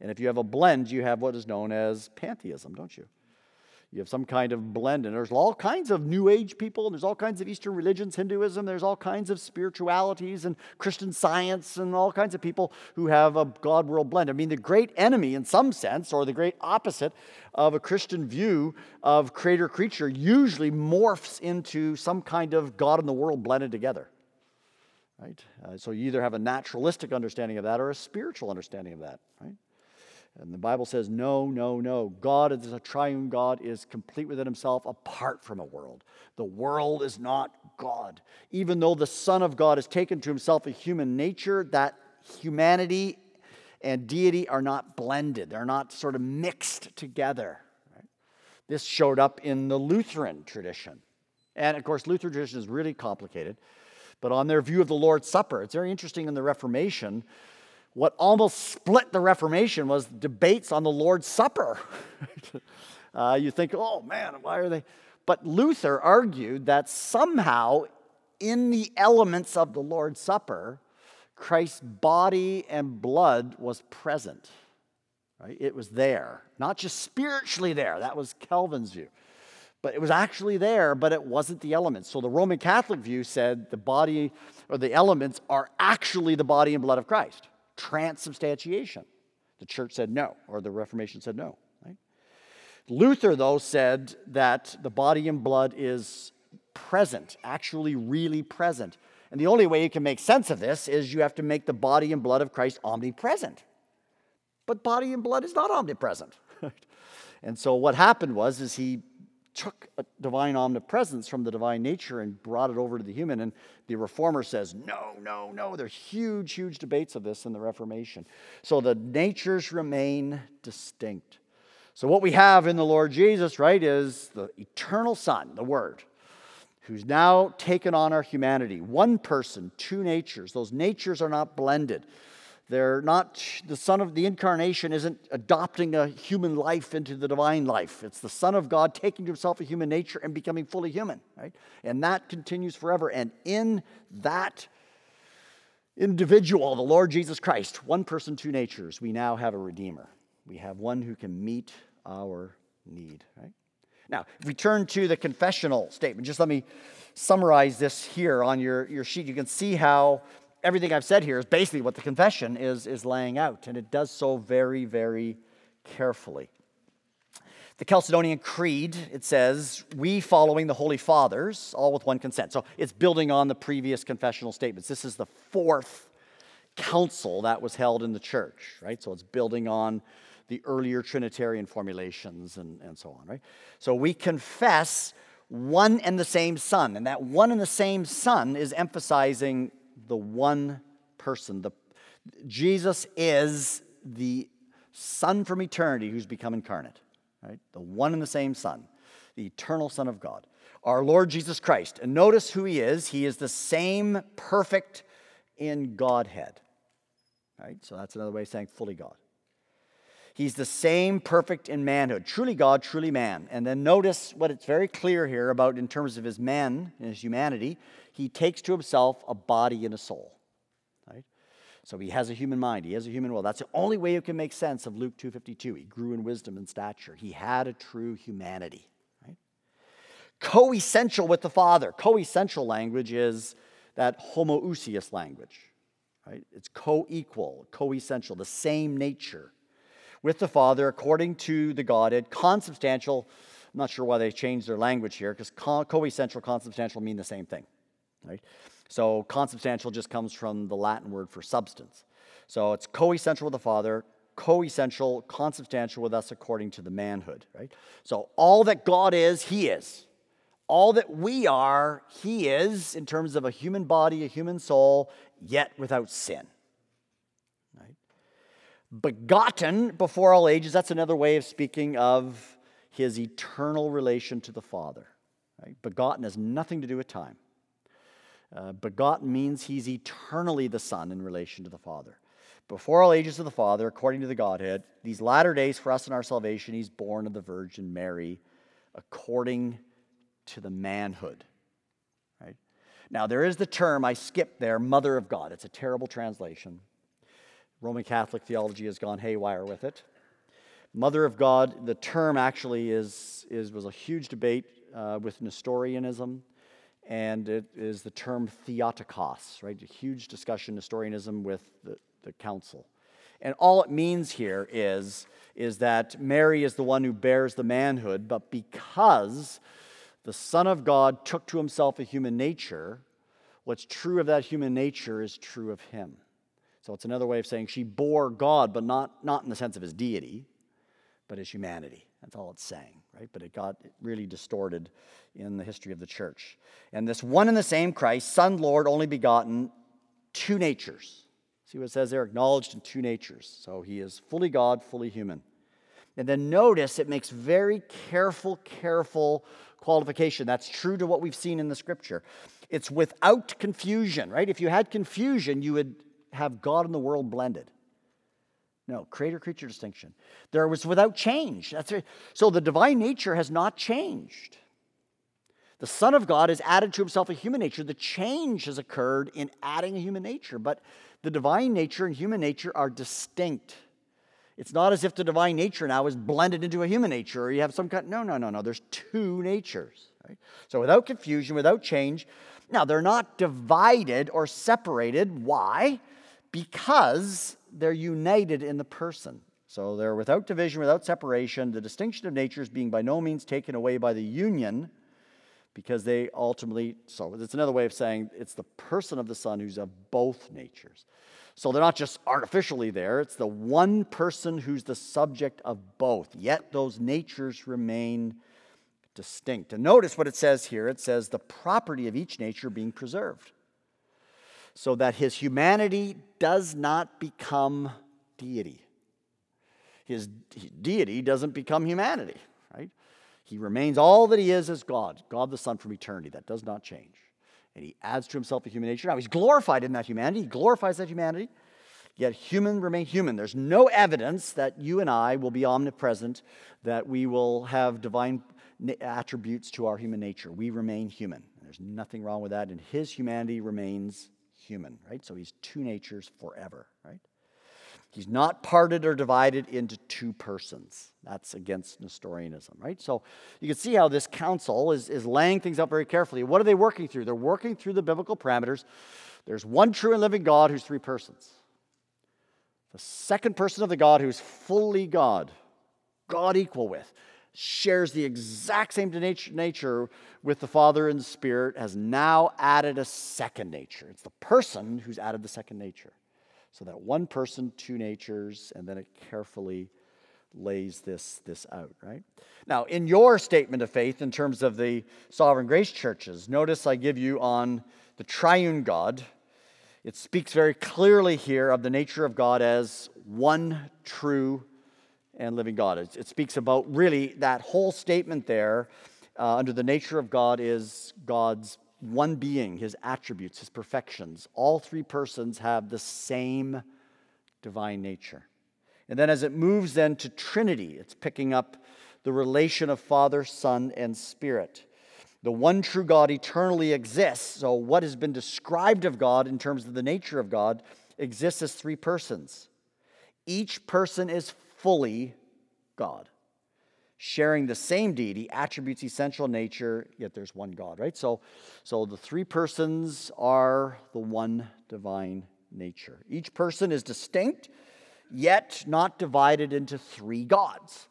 And if you have a blend, you have what is known as pantheism, don't you? You have some kind of blend, and there's all kinds of New Age people, and there's all kinds of Eastern religions, Hinduism, there's all kinds of spiritualities and Christian science, and all kinds of people who have a God world blend. I mean, the great enemy, in some sense, or the great opposite of a Christian view of creator creature, usually morphs into some kind of God and the world blended together. Right? Uh, so you either have a naturalistic understanding of that or a spiritual understanding of that, right? And the Bible says, no, no, no. God is a triune God, is complete within himself apart from a world. The world is not God. Even though the Son of God has taken to himself a human nature, that humanity and deity are not blended, they're not sort of mixed together. This showed up in the Lutheran tradition. And of course, Lutheran tradition is really complicated. But on their view of the Lord's Supper, it's very interesting in the Reformation what almost split the Reformation was debates on the Lord's Supper. uh, you think, oh man, why are they? But Luther argued that somehow in the elements of the Lord's Supper, Christ's body and blood was present. Right? It was there, not just spiritually there. That was Calvin's view. But it was actually there, but it wasn't the elements. So the Roman Catholic view said the body or the elements are actually the body and blood of Christ transubstantiation. The church said no, or the Reformation said no. Right? Luther, though, said that the body and blood is present, actually, really present. And the only way you can make sense of this is you have to make the body and blood of Christ omnipresent. But body and blood is not omnipresent. and so what happened was is he took a divine omnipresence from the divine nature and brought it over to the human. And the reformer says, no, no, no. There's huge, huge debates of this in the Reformation. So the natures remain distinct. So what we have in the Lord Jesus, right, is the eternal Son, the Word, who's now taken on our humanity. One person, two natures. Those natures are not blended. They're not, the Son of the incarnation isn't adopting a human life into the divine life. It's the Son of God taking to himself a human nature and becoming fully human, right? And that continues forever. And in that individual, the Lord Jesus Christ, one person, two natures, we now have a Redeemer. We have one who can meet our need, right? Now, if we turn to the confessional statement, just let me summarize this here on your, your sheet. You can see how everything I've said here is basically what the confession is, is laying out, and it does so very, very carefully. The Chalcedonian Creed, it says, we following the Holy Fathers, all with one consent. So it's building on the previous confessional statements. This is the fourth council that was held in the church, right? So it's building on the earlier Trinitarian formulations and, and so on, right? So we confess one and the same Son, and that one and the same Son is emphasizing the one person. The, Jesus is the Son from eternity who's become incarnate, right? The one and the same Son, the eternal Son of God, our Lord Jesus Christ. And notice who he is. He is the same perfect in Godhead, right? So that's another way of saying fully God. He's the same perfect in manhood, truly God, truly man. And then notice what it's very clear here about in terms of his man and his humanity. He takes to himself a body and a soul. Right? So he has a human mind, he has a human will. That's the only way you can make sense of Luke 2:52. He grew in wisdom and stature. He had a true humanity. Right? Co-essential with the Father. Co-essential language is that homoousios language. Right? It's co-equal, co-essential, the same nature with the Father according to the Godhead, consubstantial. I'm not sure why they changed their language here because co essential, consubstantial mean the same thing. Right? So consubstantial just comes from the Latin word for substance. So it's co essential with the Father, co essential, consubstantial with us according to the manhood. Right? So all that God is, He is. All that we are, He is in terms of a human body, a human soul, yet without sin begotten before all ages. That's another way of speaking of his eternal relation to the Father. Right? Begotten has nothing to do with time. Uh, begotten means he's eternally the Son in relation to the Father. Before all ages of the Father, according to the Godhead, these latter days for us in our salvation, he's born of the Virgin Mary according to the manhood. Right? Now, there is the term I skipped there, Mother of God. It's a terrible translation. Roman Catholic theology has gone haywire with it. Mother of God, the term actually is, is was a huge debate uh, with Nestorianism, and it is the term Theotokos, right? A huge discussion, Nestorianism, with the, the council. And all it means here is, is that Mary is the one who bears the manhood, but because the Son of God took to himself a human nature, what's true of that human nature is true of him. So it's another way of saying she bore God, but not, not in the sense of his deity, but his humanity. That's all it's saying, right? But it got really distorted in the history of the church. And this one and the same Christ, Son, Lord, only begotten, two natures. See what it says there? Acknowledged in two natures. So he is fully God, fully human. And then notice it makes very careful, careful qualification. That's true to what we've seen in the scripture. It's without confusion, right? If you had confusion, you would have God and the world blended. No, creator creature distinction. There was without change. That's right. So the divine nature has not changed. The Son of God has added to himself a human nature. The change has occurred in adding a human nature, but the divine nature and human nature are distinct. It's not as if the divine nature now is blended into a human nature or you have some kind. No, no, no, no. There's two natures. Right? So without confusion, without change. Now, they're not divided or separated. Why? Because they're united in the person. So they're without division, without separation. The distinction of natures being by no means taken away by the union because they ultimately, so it's another way of saying it's the person of the Son who's of both natures. So they're not just artificially there, it's the one person who's the subject of both, yet those natures remain distinct. And notice what it says here it says the property of each nature being preserved, so that his humanity does not become deity. His deity doesn't become humanity, right? He remains all that he is as God, God the Son from eternity. That does not change. And he adds to himself a human nature. Now he's glorified in that humanity, he glorifies that humanity. Yet human remain human. There's no evidence that you and I will be omnipresent, that we will have divine attributes to our human nature. We remain human. There's nothing wrong with that. And his humanity remains human, right? So he's two natures forever, right? He's not parted or divided into two persons. That's against Nestorianism, right? So you can see how this council is, is laying things out very carefully. What are they working through? They're working through the biblical parameters. There's one true and living God who's three persons. The second person of the God who's fully God, God equal with, shares the exact same nature with the Father and the Spirit, has now added a second nature. It's the person who's added the second nature. So that one person, two natures, and then it carefully lays this, this out, right? Now, in your statement of faith, in terms of the sovereign grace churches, notice I give you on the triune God. It speaks very clearly here of the nature of God as one true and living God. It, it speaks about really that whole statement there uh, under the nature of God is God's one being, his attributes, his perfections. All three persons have the same divine nature. And then as it moves then to Trinity, it's picking up the relation of Father, Son, and Spirit. The one true God eternally exists. So, what has been described of God in terms of the nature of God exists as three persons. Each person is fully God sharing the same deity, attributes, essential nature, yet there's one God, right? So, so the three persons are the one divine nature. Each person is distinct, yet not divided into three gods.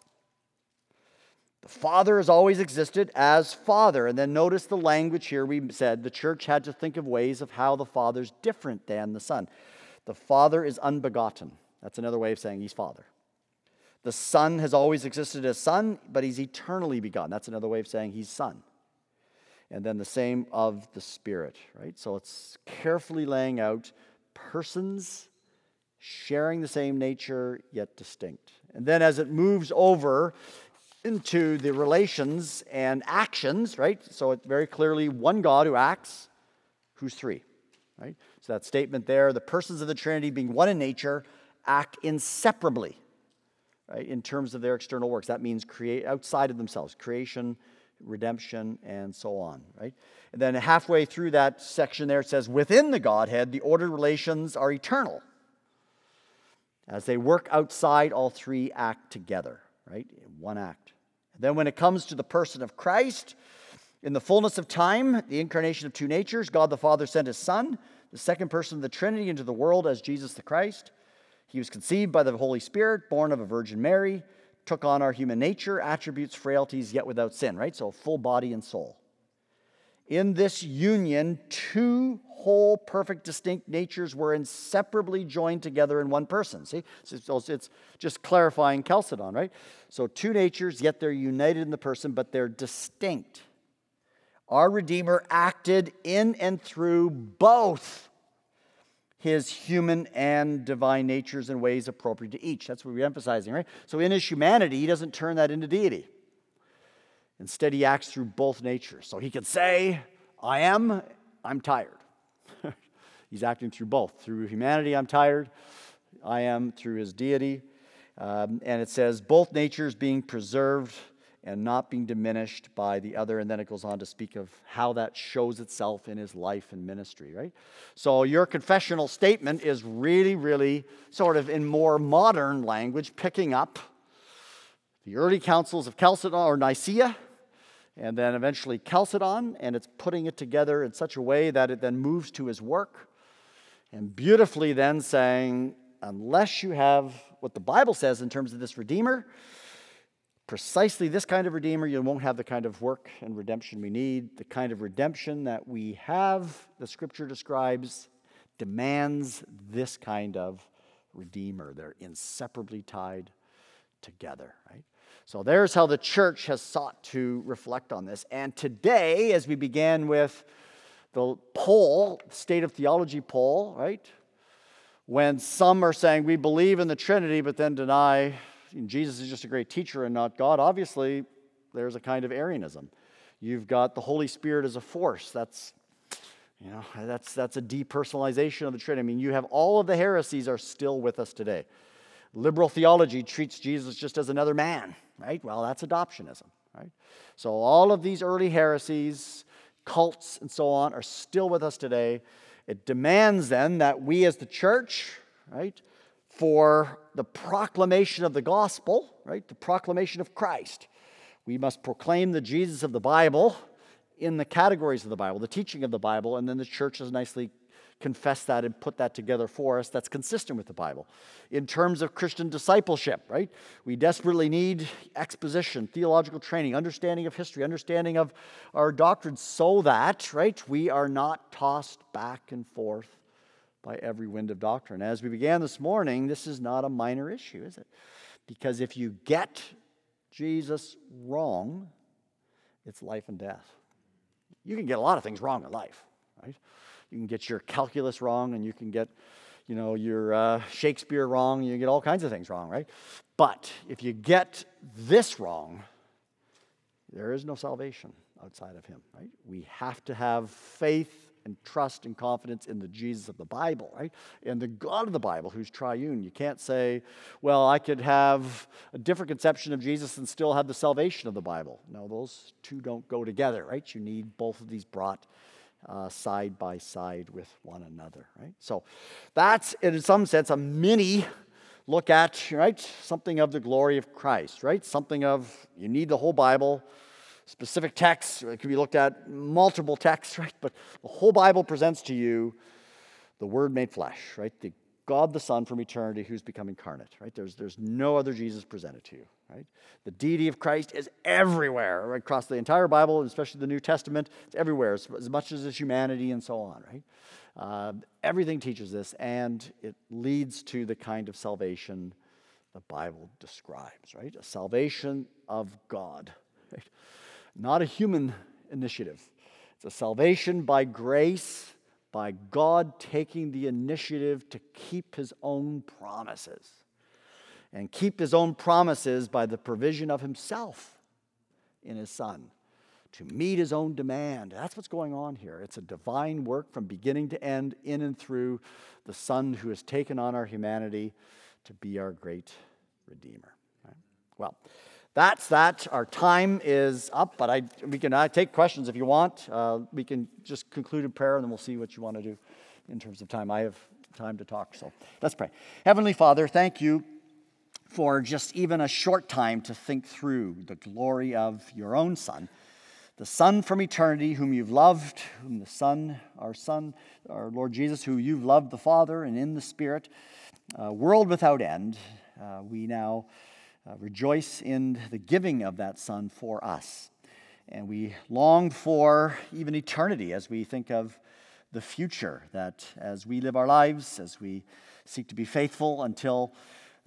The Father has always existed as Father. And then notice the language here. We said the church had to think of ways of how the Father's different than the Son. The Father is unbegotten. That's another way of saying he's Father. The Son has always existed as Son, but he's eternally begotten. That's another way of saying he's Son. And then the same of the Spirit, right? So it's carefully laying out persons sharing the same nature, yet distinct. And then as it moves over into the relations and actions, right? So it's very clearly one God who acts, who's three, right? So that statement there, the persons of the Trinity being one in nature, act inseparably right, in terms of their external works. That means create outside of themselves, creation, redemption, and so on, right? And then halfway through that section there, it says, within the Godhead, the ordered relations are eternal. As they work outside, all three act together, right? In one act. And then when it comes to the person of Christ, in the fullness of time, the incarnation of two natures, God the Father sent his Son, the second person of the Trinity, into the world as Jesus the Christ. He was conceived by the Holy Spirit, born of a Virgin Mary, took on our human nature, attributes, frailties, yet without sin, right? So full body and soul. In this union, two whole, perfect, distinct natures were inseparably joined together in one person. See? So it's just clarifying Chalcedon, right? So two natures, yet they're united in the person, but they're distinct. Our Redeemer acted in and through both his human and divine natures in ways appropriate to each. That's what we're emphasizing, right? So in his humanity, he doesn't turn that into deity. Instead, he acts through both natures. So he can say, I am, I'm tired. He's acting through both. Through humanity, I'm tired. I am through his deity. Um, and it says, both natures being preserved and not being diminished by the other. And then it goes on to speak of how that shows itself in his life and ministry, right? So your confessional statement is really, really sort of in more modern language, picking up the early councils of Chalcedon or Nicaea and then eventually Chalcedon, and it's putting it together in such a way that it then moves to his work. And beautifully then saying, unless you have what the Bible says in terms of this Redeemer, precisely this kind of Redeemer, you won't have the kind of work and redemption we need. The kind of redemption that we have, the scripture describes, demands this kind of Redeemer. They're inseparably tied together, right? So there's how the church has sought to reflect on this. And today, as we began with the poll, state of theology poll, right? When some are saying we believe in the Trinity, but then deny Jesus is just a great teacher and not God, obviously there's a kind of Arianism. You've got the Holy Spirit as a force. That's you know, that's that's a depersonalization of the Trinity. I mean, you have all of the heresies are still with us today. Liberal theology treats Jesus just as another man, right? Well, that's adoptionism, right? So all of these early heresies, cults, and so on are still with us today. It demands then that we as the church, right, for the proclamation of the gospel, right, the proclamation of Christ, we must proclaim the Jesus of the Bible in the categories of the Bible, the teaching of the Bible, and then the church has nicely confessed that and put that together for us that's consistent with the Bible. In terms of Christian discipleship, right? We desperately need exposition, theological training, understanding of history, understanding of our doctrine so that, right, we are not tossed back and forth by every wind of doctrine. As we began this morning, this is not a minor issue, is it? Because if you get Jesus wrong, it's life and death. You can get a lot of things wrong in life, right? You can get your calculus wrong, and you can get, you know, your uh, Shakespeare wrong. You get all kinds of things wrong, right? But if you get this wrong, there is no salvation outside of Him, right? We have to have faith and trust and confidence in the Jesus of the Bible, right? And the God of the Bible who's triune. You can't say, well, I could have a different conception of Jesus and still have the salvation of the Bible. No, those two don't go together, right? You need both of these brought uh, side by side with one another, right? So that's, in some sense, a mini look at, right, something of the glory of Christ, right? Something of, you need the whole Bible, specific texts, it can be looked at multiple texts, right? But the whole Bible presents to you the Word made flesh, right? The God the Son from eternity who's become incarnate, right? There's, there's no other Jesus presented to you, right? The deity of Christ is everywhere, right? across the entire Bible, especially the New Testament. It's everywhere, as, as much as his humanity and so on, right? Uh, everything teaches this, and it leads to the kind of salvation the Bible describes, right? A salvation of God, right? Not a human initiative. It's a salvation by grace by God taking the initiative to keep his own promises and keep his own promises by the provision of himself in his Son to meet his own demand. That's what's going on here. It's a divine work from beginning to end, in and through the Son who has taken on our humanity to be our great Redeemer. Right? Well, that's that. Our time is up, but I, we can I take questions if you want. Uh, we can just conclude in prayer and then we'll see what you want to do in terms of time. I have time to talk. So let's pray. Heavenly Father, thank you for just even a short time to think through the glory of your own Son, the Son from eternity, whom you've loved, whom the Son, our Son, our Lord Jesus, who you've loved the Father and in the Spirit, uh, world without end. Uh, we now uh, rejoice in the giving of that Son for us. And we long for even eternity as we think of the future, that as we live our lives, as we seek to be faithful until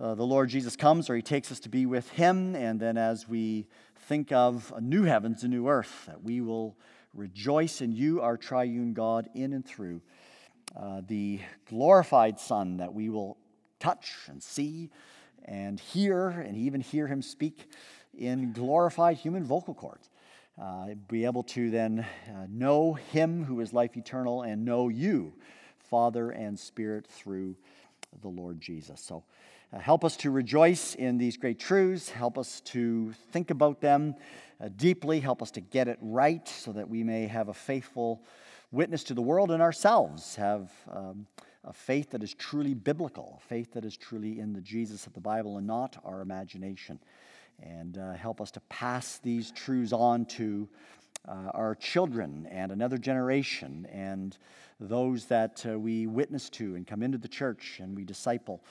uh, the Lord Jesus comes or he takes us to be with him, and then as we think of a new heavens, a new earth, that we will rejoice in you, our triune God, in and through uh, the glorified Son that we will touch and see and hear, and even hear him speak in glorified human vocal cords uh, be able to then uh, know Him who is life eternal and know you, Father and Spirit, through the Lord Jesus. So uh, help us to rejoice in these great truths. Help us to think about them uh, deeply. Help us to get it right so that we may have a faithful witness to the world and ourselves, have um, a faith that is truly biblical, a faith that is truly in the Jesus of the Bible and not our imagination and uh, help us to pass these truths on to uh, our children and another generation and those that uh, we witness to and come into the church and we disciple.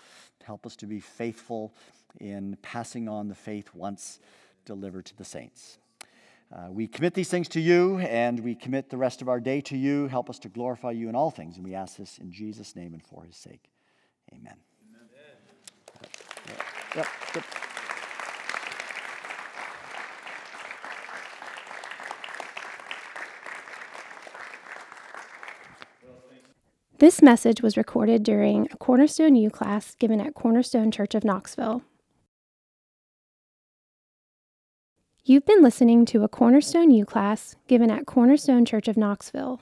Help us to be faithful in passing on the faith once delivered to the saints. Uh, we commit these things to you and we commit the rest of our day to you. Help us to glorify you in all things. And we ask this in Jesus' name and for his sake. Amen. Amen. Yep, yep. This message was recorded during a Cornerstone U class given at Cornerstone Church of Knoxville. You've been listening to a Cornerstone U class given at Cornerstone Church of Knoxville.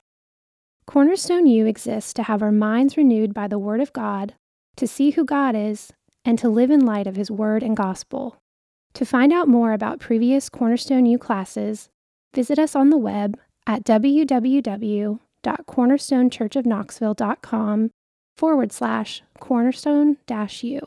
Cornerstone U exists to have our minds renewed by the Word of God, to see who God is, and to live in light of His Word and Gospel. To find out more about previous Cornerstone U classes, visit us on the web at www.cornerstonechurchofknoxville.com forward slash cornerstone dash u.